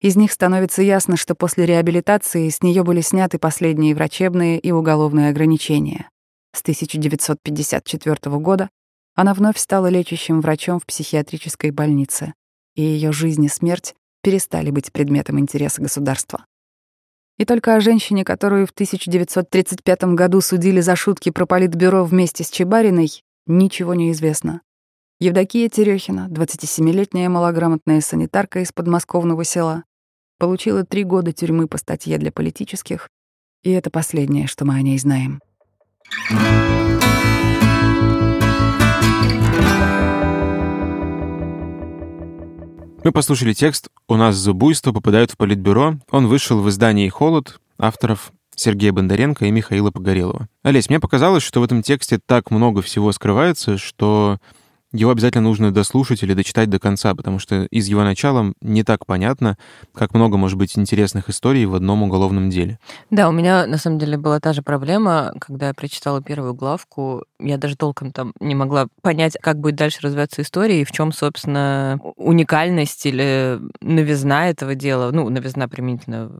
Из них становится ясно, что после реабилитации с нее были сняты последние врачебные и уголовные ограничения. С 1954 года она вновь стала лечащим врачом в психиатрической больнице, и ее жизнь и смерть перестали быть предметом интереса государства. И только о женщине, которую в 1935 году судили за шутки про политбюро вместе с Чебариной, ничего не известно. Евдокия Терехина, 27-летняя малограмотная санитарка из подмосковного села, получила три года тюрьмы по статье для политических, и это последнее, что мы о ней знаем. Мы послушали текст «У нас за буйство попадают в политбюро». Он вышел в издании «Холод» авторов Сергея Бондаренко и Михаила Погорелова. Олесь, мне показалось, что в этом тексте так много всего скрывается, что его обязательно нужно дослушать или дочитать до конца, потому что из его начала не так понятно, как много может быть интересных историй в одном уголовном деле. Да, у меня на самом деле была та же проблема, когда я прочитала первую главку, я даже толком там не могла понять, как будет дальше развиваться история и в чем, собственно, уникальность или новизна этого дела, ну, новизна применительно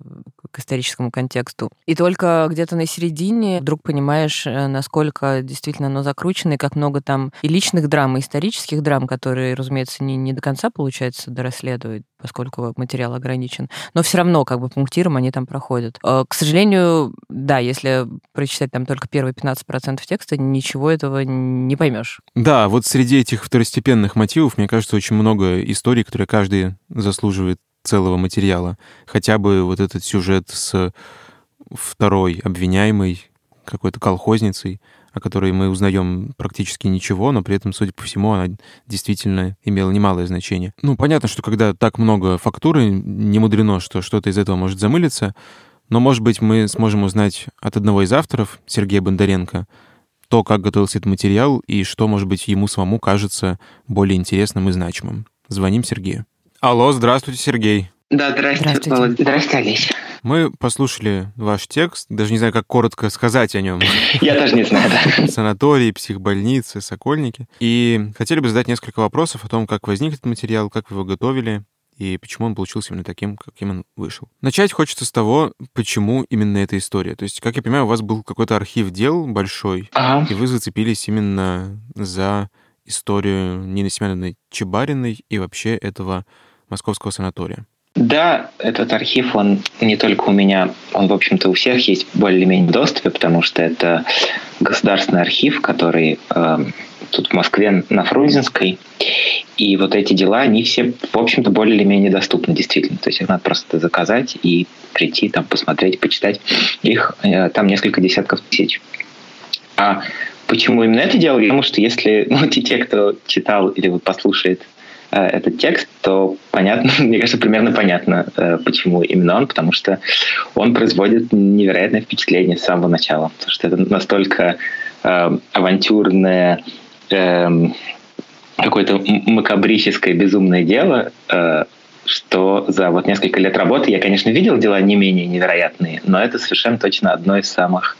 к историческому контексту. И только где-то на середине вдруг понимаешь, э, насколько действительно оно закручено, и как много там и личных драм, и исторических драм, которые, разумеется, не, не до конца, получается, дорасследовать, поскольку материал ограничен. Но все равно, как бы, пунктиром они там проходят. Э, к сожалению, да, если прочитать там только первые 15% текста, ничего этого не поймешь. Да, вот среди этих второстепенных мотивов, мне кажется, очень много историй, которые каждый заслуживает целого материала. Хотя бы вот этот сюжет с второй обвиняемой, какой-то колхозницей, о которой мы узнаем практически ничего, но при этом, судя по всему, она действительно имела немалое значение. Ну, понятно, что когда так много фактуры, не мудрено, что что-то из этого может замылиться, но, может быть, мы сможем узнать от одного из авторов, Сергея Бондаренко, то, как готовился этот материал и что, может быть, ему самому кажется более интересным и значимым. Звоним Сергею. Алло, здравствуйте, Сергей. Да, здравствуйте, здравствуйте. Володь. Олеся. Мы послушали ваш текст, даже не знаю, как коротко сказать о нем. Я даже не знаю, да. Санатории, психбольницы, сокольники. И хотели бы задать несколько вопросов о том, как возник этот материал, как вы его готовили, и почему он получился именно таким, каким он вышел. Начать хочется с того, почему именно эта история. То есть, как я понимаю, у вас был какой-то архив дел большой, ага. и вы зацепились именно за историю Нины Семеновны Чебариной и вообще этого московского санатория. Да, этот архив, он не только у меня, он, в общем-то, у всех есть более-менее доступе, потому что это государственный архив, который э, тут в Москве на Фрунзенской. И вот эти дела, они все, в общем-то, более или менее доступны, действительно. То есть их надо просто заказать и прийти, там, посмотреть, почитать. Их э, там несколько десятков тысяч. А почему именно это делал? Потому что если ну, те, кто читал или вот послушает этот текст, то понятно, мне кажется, примерно понятно, э, почему именно он, потому что он производит невероятное впечатление с самого начала, потому что это настолько э, авантюрное, э, какое-то макабрическое, безумное дело, э, что за вот несколько лет работы я, конечно, видел дела не менее невероятные, но это совершенно точно одно из самых э,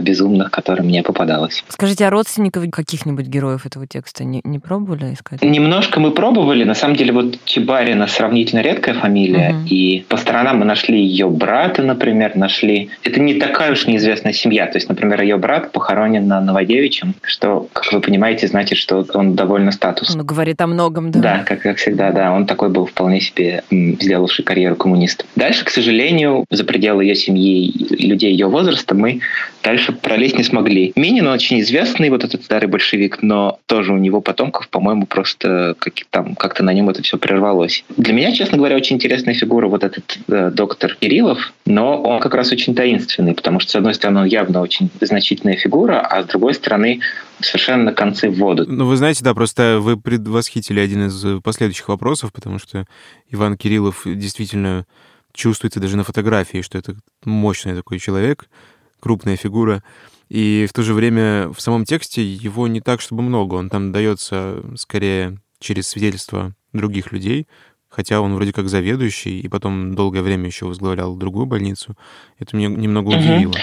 безумных, которые мне попадалось. Скажите, а родственников каких-нибудь героев этого текста не, не пробовали искать? Немножко мы пробовали. На самом деле, вот Чебарина сравнительно редкая фамилия, угу. и по сторонам мы нашли ее брата, например, нашли. Это не такая уж неизвестная семья. То есть, например, ее брат похоронен на Новодевичьем, что, как вы понимаете, значит, что он довольно статус. Он говорит о многом, да. Да, как, как всегда, да. Он такой был вполне себе сделавший карьеру коммуниста. Дальше, к сожалению, за пределы ее семьи, людей ее возраста, мы дальше пролезть не смогли. Минин очень известный, вот этот старый большевик, но тоже у него потомков, по-моему, просто как, там, как-то на нем это все прервалось. Для меня, честно говоря, очень интересная фигура вот этот э, доктор Кириллов, но он как раз очень таинственный, потому что, с одной стороны, он явно очень значительная фигура, а с другой стороны, совершенно на концы в воду. Ну, вы знаете, да, просто вы предвосхитили один из последующих вопросов, потому что Иван Кириллов действительно чувствуется даже на фотографии, что это мощный такой человек, крупная фигура. И в то же время в самом тексте его не так, чтобы много. Он там дается скорее через свидетельства других людей, хотя он вроде как заведующий, и потом долгое время еще возглавлял другую больницу. Это меня немного удивило.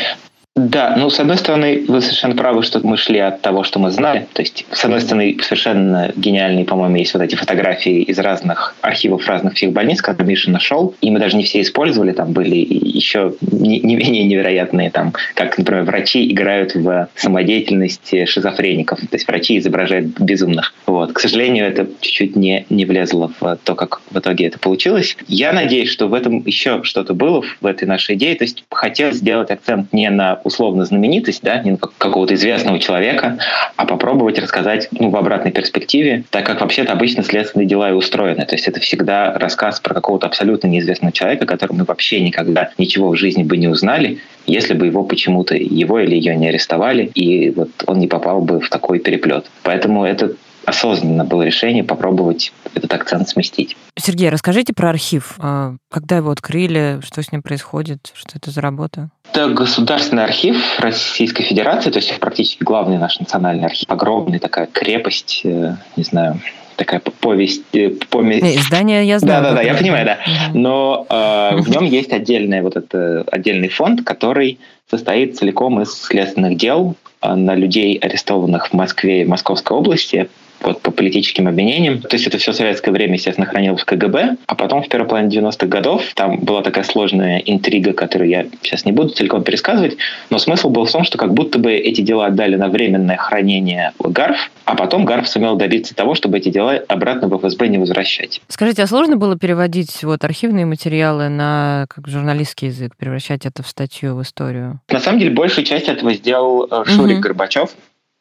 Да, ну, с одной стороны, вы совершенно правы, что мы шли от того, что мы знали. То есть, с одной стороны, совершенно гениальные, по-моему, есть вот эти фотографии из разных архивов разных психбольниц, которые Миша нашел, и мы даже не все использовали, там были еще не, не менее невероятные, там, как, например, врачи играют в самодеятельность шизофреников, то есть врачи изображают безумных. Вот. К сожалению, это чуть-чуть не, не влезло в то, как в итоге это получилось. Я надеюсь, что в этом еще что-то было, в этой нашей идее, то есть хотел сделать акцент не на условно знаменитость, да, не какого-то известного человека, а попробовать рассказать ну, в обратной перспективе, так как вообще-то обычно следственные дела и устроены. То есть это всегда рассказ про какого-то абсолютно неизвестного человека, которого мы вообще никогда ничего в жизни бы не узнали, если бы его почему-то, его или ее не арестовали, и вот он не попал бы в такой переплет. Поэтому это осознанно было решение попробовать этот акцент сместить. Сергей, расскажите про архив. А, когда его открыли, что с ним происходит, что это за работа? Это государственный архив Российской Федерации, то есть практически главный наш национальный архив. Огромная такая крепость, э, не знаю, такая повесть, э, помесь. Издание я знаю. Да, да, да, я понимаю, да. Но э, в нем есть отдельный вот это отдельный фонд, который состоит целиком из следственных дел э, на людей, арестованных в Москве и Московской области вот по политическим обвинениям. То есть это все советское время, естественно, хранилось в КГБ, а потом в первой половине 90-х годов там была такая сложная интрига, которую я сейчас не буду целиком пересказывать, но смысл был в том, что как будто бы эти дела отдали на временное хранение ГАРФ, а потом ГАРФ сумел добиться того, чтобы эти дела обратно в ФСБ не возвращать. Скажите, а сложно было переводить вот архивные материалы на как журналистский язык, превращать это в статью, в историю? На самом деле, большую часть этого сделал э, Шурик угу. Горбачев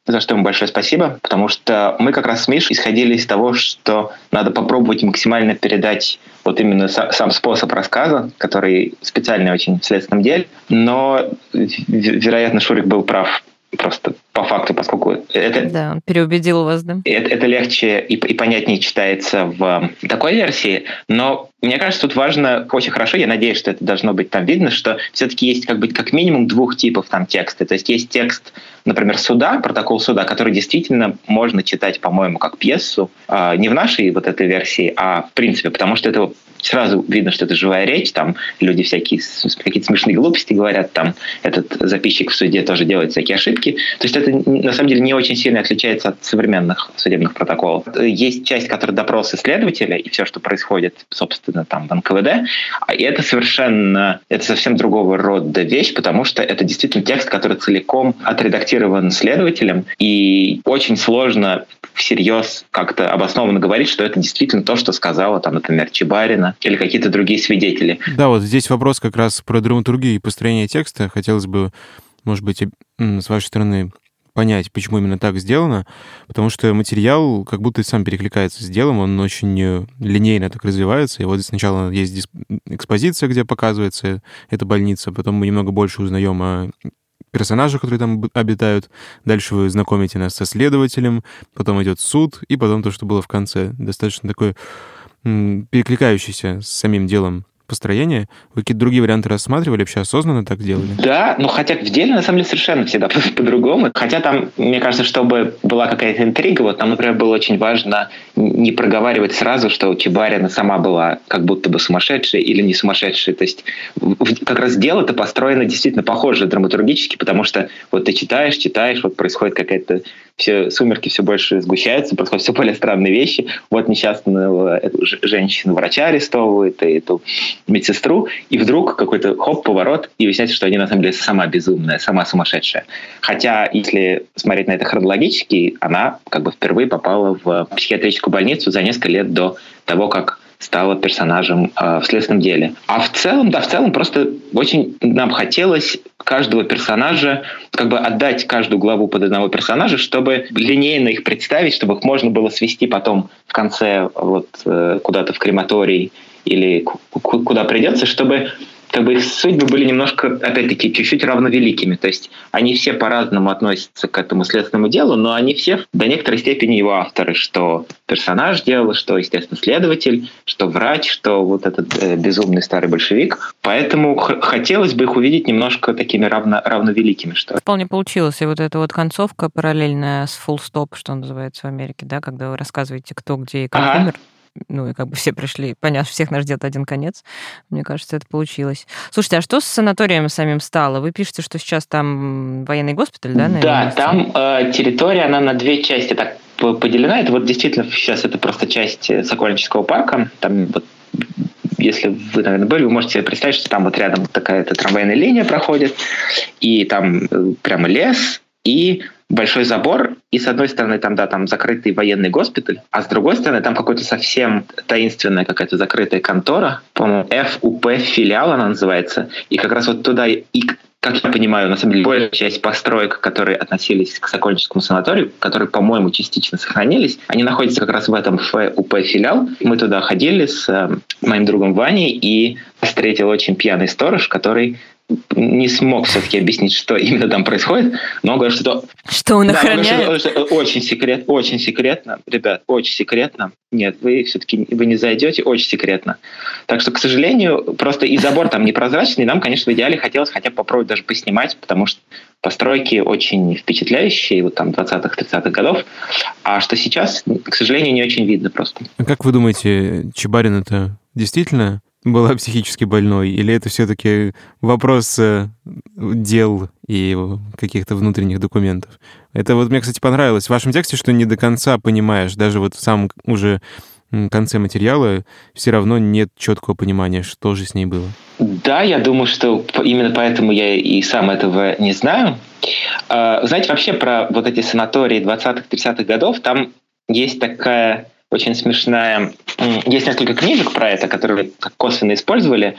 за что ему большое спасибо, потому что мы как раз с Мишей исходили из того, что надо попробовать максимально передать вот именно сам способ рассказа, который специальный очень в следственном деле, но, вероятно, Шурик был прав просто по факту, поскольку это... Да, он переубедил вас, да? Это, это легче и, и понятнее читается в такой версии, но мне кажется, тут важно, очень хорошо, я надеюсь, что это должно быть там видно, что все-таки есть как бы как минимум двух типов там текста. То есть есть текст, например, суда, протокол суда, который действительно можно читать, по-моему, как пьесу, а, не в нашей вот этой версии, а в принципе, потому что это сразу видно, что это живая речь, там люди всякие какие-то смешные глупости говорят, там этот записчик в суде тоже делает всякие ошибки. То есть это на самом деле не очень сильно отличается от современных судебных протоколов. Есть часть, которая допрос исследователя и все, что происходит, собственно, там в НКВД, и это совершенно, это совсем другого рода вещь, потому что это действительно текст, который целиком отредактирован следователем, и очень сложно всерьез как-то обоснованно говорить, что это действительно то, что сказала, там, например, Чебарина или какие-то другие свидетели. Да, вот здесь вопрос как раз про драматургию и построение текста. Хотелось бы, может быть, с вашей стороны понять, почему именно так сделано, потому что материал как будто сам перекликается с делом, он очень э, линейно так развивается, и вот сначала есть экспозиция, где показывается эта больница, потом мы немного больше узнаем о персонажах, которые там обитают. Дальше вы знакомите нас со следователем, потом идет суд, и потом то, что было в конце. Достаточно такой перекликающийся с самим делом построение. Вы какие-то другие варианты рассматривали, вообще осознанно так делали? Да, ну хотя в деле на самом деле совершенно всегда по-другому. Хотя там, мне кажется, чтобы была какая-то интрига, вот нам, например, было очень важно не проговаривать сразу, что Чебарина сама была как будто бы сумасшедшая или не сумасшедшая. То есть как раз дело-то построено действительно похоже драматургически, потому что вот ты читаешь, читаешь, вот происходит какая-то все сумерки все больше сгущаются, происходят все более странные вещи. Вот несчастную эту женщину врача арестовывают, и эту медсестру, и вдруг какой-то хоп, поворот, и выясняется, что они на самом деле сама безумная, сама сумасшедшая. Хотя, если смотреть на это хронологически, она как бы впервые попала в психиатрическую больницу за несколько лет до того, как стала персонажем э, в следственном деле. А в целом, да, в целом просто очень нам хотелось каждого персонажа, как бы отдать каждую главу под одного персонажа, чтобы линейно их представить, чтобы их можно было свести потом в конце вот э, куда-то в крематорий или куда придется, чтобы как бы их судьбы были немножко, опять-таки, чуть-чуть равновеликими. То есть они все по-разному относятся к этому следственному делу, но они все до некоторой степени его авторы, что персонаж делал, что, естественно, следователь, что врач, что вот этот э, безумный старый большевик. Поэтому хотелось бы их увидеть немножко такими равно, равновеликими. Что Вполне получилось. И вот эта вот концовка параллельная с full stop, что называется в Америке, да, когда вы рассказываете, кто где и как ага. умер ну и как бы все пришли, понятно, всех нас ждет один конец. Мне кажется, это получилось. Слушайте, а что с санаторием самим стало? Вы пишете, что сейчас там военный госпиталь, да? Да, там э, территория, она на две части так поделена. Это вот действительно сейчас это просто часть э, Сокольнического парка. Там вот если вы, наверное, были, вы можете себе представить, что там вот рядом такая-то трамвайная линия проходит, и там э, прямо лес, и большой забор, и с одной стороны там, да, там закрытый военный госпиталь, а с другой стороны там какой-то совсем таинственная какая-то закрытая контора, по-моему, ФУП филиал она называется, и как раз вот туда и как я понимаю, на самом деле, большая часть построек, которые относились к Сокольническому санаторию, которые, по-моему, частично сохранились, они находятся как раз в этом ФУП филиал. Мы туда ходили с э, моим другом Ваней и встретил очень пьяный сторож, который не смог все-таки объяснить, что именно там происходит, но он говорит, что... Что он да, охраняет? Он что очень секрет, очень секретно, ребят, очень секретно. Нет, вы все-таки вы не зайдете, очень секретно. Так что, к сожалению, просто и забор там непрозрачный, нам, конечно, в идеале хотелось хотя бы попробовать даже поснимать, потому что постройки очень впечатляющие, вот там 20-30-х годов, а что сейчас, к сожалению, не очень видно просто. А как вы думаете, Чебарин это действительно была психически больной, или это все-таки вопрос э, дел и каких-то внутренних документов? Это вот мне, кстати, понравилось в вашем тексте, что не до конца понимаешь, даже вот в самом уже конце материала все равно нет четкого понимания, что же с ней было. Да, я думаю, что именно поэтому я и сам этого не знаю. А, знаете, вообще про вот эти санатории 20-30-х годов, там есть такая очень смешная. Есть несколько книжек про это, которые косвенно использовали.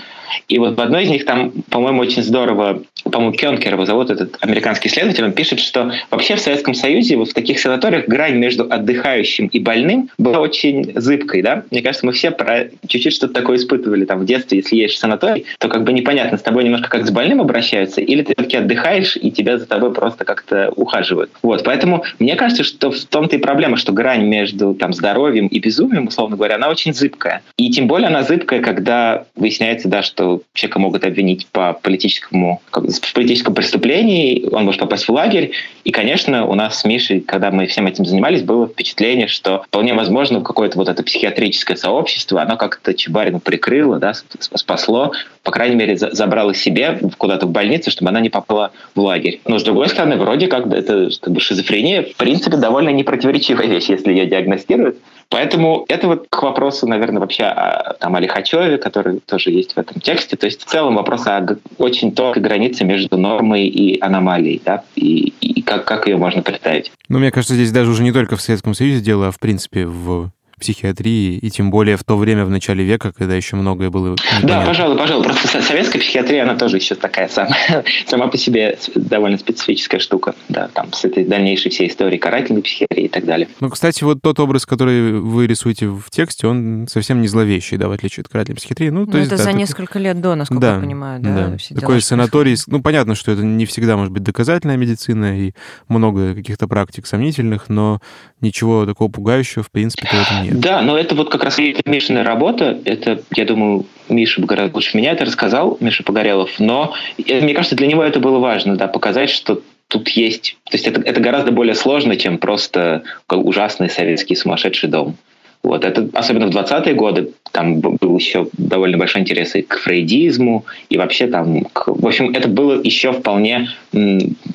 И вот в одной из них там, по-моему, очень здорово, по-моему, Кенкер его зовут, этот американский исследователь, он пишет, что вообще в Советском Союзе вот в таких санаториях грань между отдыхающим и больным была очень зыбкой, да? Мне кажется, мы все про чуть-чуть что-то такое испытывали там в детстве. Если едешь в санаторий, то как бы непонятно, с тобой немножко как с больным обращаются, или ты все-таки отдыхаешь, и тебя за тобой просто как-то ухаживают. Вот, поэтому мне кажется, что в том-то и проблема, что грань между там здоровьем и безумием, условно говоря, она очень зыбкая. И тем более она зыбкая, когда выясняется, да, что человека могут обвинить по политическому, в политическом преступлении, он может попасть в лагерь. И, конечно, у нас с Мишей, когда мы всем этим занимались, было впечатление, что вполне возможно какое-то вот это психиатрическое сообщество, оно как-то Чебарину прикрыло, да, спасло, по крайней мере, забрало себе куда-то в больницу, чтобы она не попала в лагерь. Но, с другой стороны, вроде как это как бы шизофрения, в принципе, довольно непротиворечивая вещь, если ее диагностируют. Поэтому это вот к вопросу, наверное, вообще о, там, о Лихачеве, который тоже есть в этом тексте. То есть в целом вопрос о очень тонкой границе между нормой и аномалией, да, и, и как, как ее можно представить. Ну, мне кажется, здесь даже уже не только в Советском Союзе дело, а в принципе в психиатрии, и тем более в то время, в начале века, когда еще многое было непонятно. Да, пожалуй, пожалуй. Просто советская психиатрия, она тоже еще такая сама, сама по себе довольно специфическая штука. Да, там с этой дальнейшей всей историей карательной психиатрии и так далее. Ну, кстати, вот тот образ, который вы рисуете в тексте, он совсем не зловещий, да, в отличие от карательной психиатрии. Ну, то ну, есть, это да, за такой... несколько лет до, насколько да, я понимаю, да? да. Такой санаторий, ну, понятно, что это не всегда может быть доказательная медицина и много каких-то практик сомнительных, но ничего такого пугающего, в принципе, в этом нет. Да, но это вот как раз и Мишина работа. Это, я думаю, Миша гораздо лучше меня это рассказал, Миша Погорелов. Но мне кажется, для него это было важно, да, показать, что тут есть... То есть это, это гораздо более сложно, чем просто ужасный советский сумасшедший дом. Вот это, особенно в 20-е годы, там был еще довольно большой интерес и к фрейдизму, и вообще там, к, в общем, это было еще вполне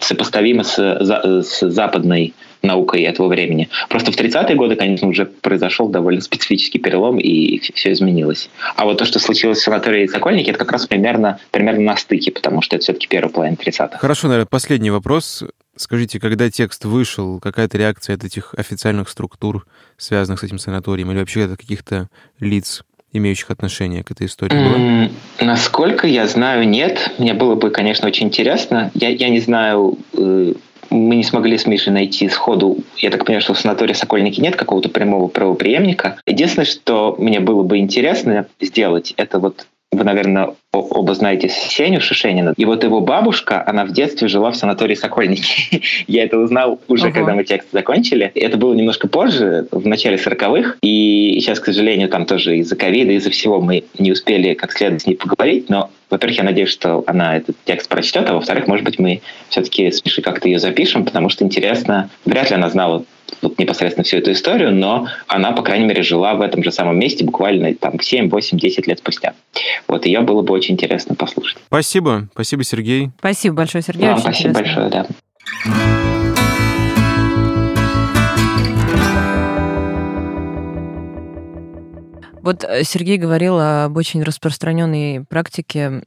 сопоставимо с, за, с западной наукой этого времени. Просто в 30-е годы, конечно, уже произошел довольно специфический перелом, и все изменилось. А вот то, что случилось в санатории Сокольники, это как раз примерно, примерно на стыке, потому что это все-таки первый половина 30-х. Хорошо, наверное, последний вопрос. Скажите, когда текст вышел, какая-то реакция от этих официальных структур, связанных с этим санаторием, или вообще от каких-то лиц, имеющих отношение к этой истории mm, Насколько я знаю, нет. Мне было бы, конечно, очень интересно. Я, я не знаю, э, мы не смогли с Мишей найти сходу. Я так понимаю, что в санатории Сокольники нет какого-то прямого правоприемника. Единственное, что мне было бы интересно сделать, это вот вы, наверное, оба знаете Сеню Шишенина. И вот его бабушка, она в детстве жила в санатории Сокольники. Я это узнал уже, uh-huh. когда мы текст закончили. Это было немножко позже, в начале 40-х. И сейчас, к сожалению, там тоже из-за ковида, из-за всего мы не успели как следует с ней поговорить. Но, во-первых, я надеюсь, что она этот текст прочтет, а во-вторых, может быть, мы все-таки с Мишей как-то ее запишем, потому что интересно. Вряд ли она знала вот непосредственно всю эту историю, но она, по крайней мере, жила в этом же самом месте буквально там 7, 8, 10 лет спустя. Вот ее было бы очень интересно послушать. Спасибо. Спасибо, Сергей. Спасибо большое, Сергей. Вам спасибо интересно. большое, да. Вот э, Сергей говорил об очень распространенной практике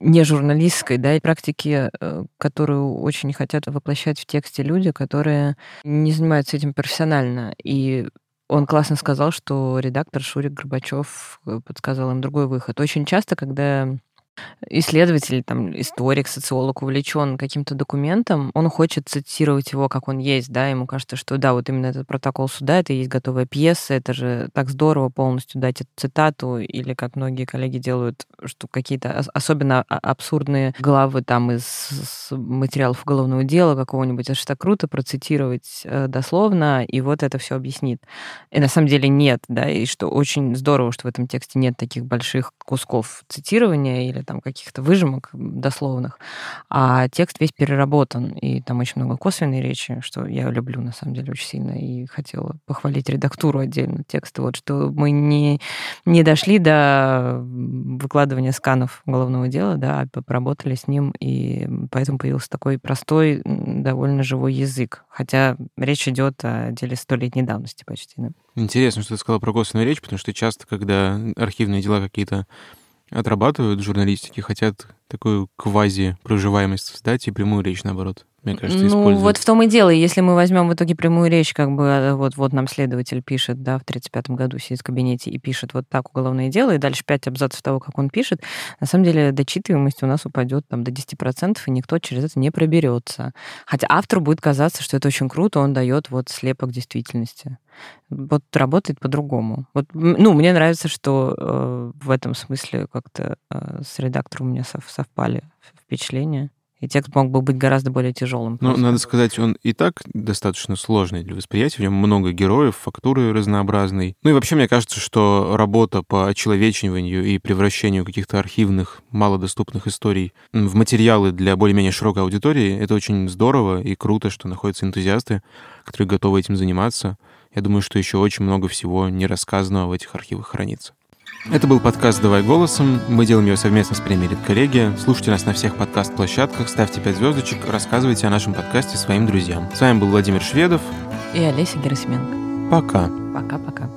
не журналистской, да, и практике, э, которую очень хотят воплощать в тексте люди, которые не занимаются этим профессионально. И он классно сказал, что редактор Шурик Горбачев э, подсказал им другой выход. Очень часто, когда исследователь, там, историк, социолог увлечен каким-то документом, он хочет цитировать его, как он есть, да, ему кажется, что да, вот именно этот протокол суда, это и есть готовая пьеса, это же так здорово полностью дать эту цитату, или как многие коллеги делают, что какие-то особенно абсурдные главы там из материалов уголовного дела какого-нибудь, это же так круто процитировать э, дословно, и вот это все объяснит. И на самом деле нет, да, и что очень здорово, что в этом тексте нет таких больших кусков цитирования или там каких-то выжимок дословных, а текст весь переработан, и там очень много косвенной речи, что я люблю на самом деле очень сильно, и хотела похвалить редактуру отдельно текста, вот что мы не, не дошли до выкладывания сканов уголовного дела, да, а поработали с ним, и поэтому появился такой простой, довольно живой язык, хотя речь идет о деле столетней давности почти. Да. Интересно, что ты сказала про косвенную речь, потому что часто, когда архивные дела какие-то отрабатывают в журналистике, хотят такую квази-проживаемость создать и прямую речь, наоборот мне кажется, ну, используют. вот в том и дело. Если мы возьмем в итоге прямую речь, как бы э, вот, вот нам следователь пишет, да, в 35-м году сидит в кабинете и пишет вот так уголовное дело, и дальше пять абзацев того, как он пишет, на самом деле дочитываемость у нас упадет там до 10%, и никто через это не проберется. Хотя автору будет казаться, что это очень круто, он дает вот слепок действительности. Вот работает по-другому. Вот, ну, мне нравится, что э, в этом смысле как-то э, с редактором у меня совпали впечатления и текст мог бы быть гораздо более тяжелым. Ну, надо сказать, он и так достаточно сложный для восприятия. В нем много героев, фактуры разнообразной. Ну и вообще, мне кажется, что работа по очеловечиванию и превращению каких-то архивных, малодоступных историй в материалы для более-менее широкой аудитории — это очень здорово и круто, что находятся энтузиасты, которые готовы этим заниматься. Я думаю, что еще очень много всего нерассказанного в этих архивах хранится. Это был подкаст «Давай голосом». Мы делаем ее совместно с премией «Редколлегия». Слушайте нас на всех подкаст-площадках, ставьте 5 звездочек, рассказывайте о нашем подкасте своим друзьям. С вами был Владимир Шведов и Олеся Герасименко. Пока. Пока-пока.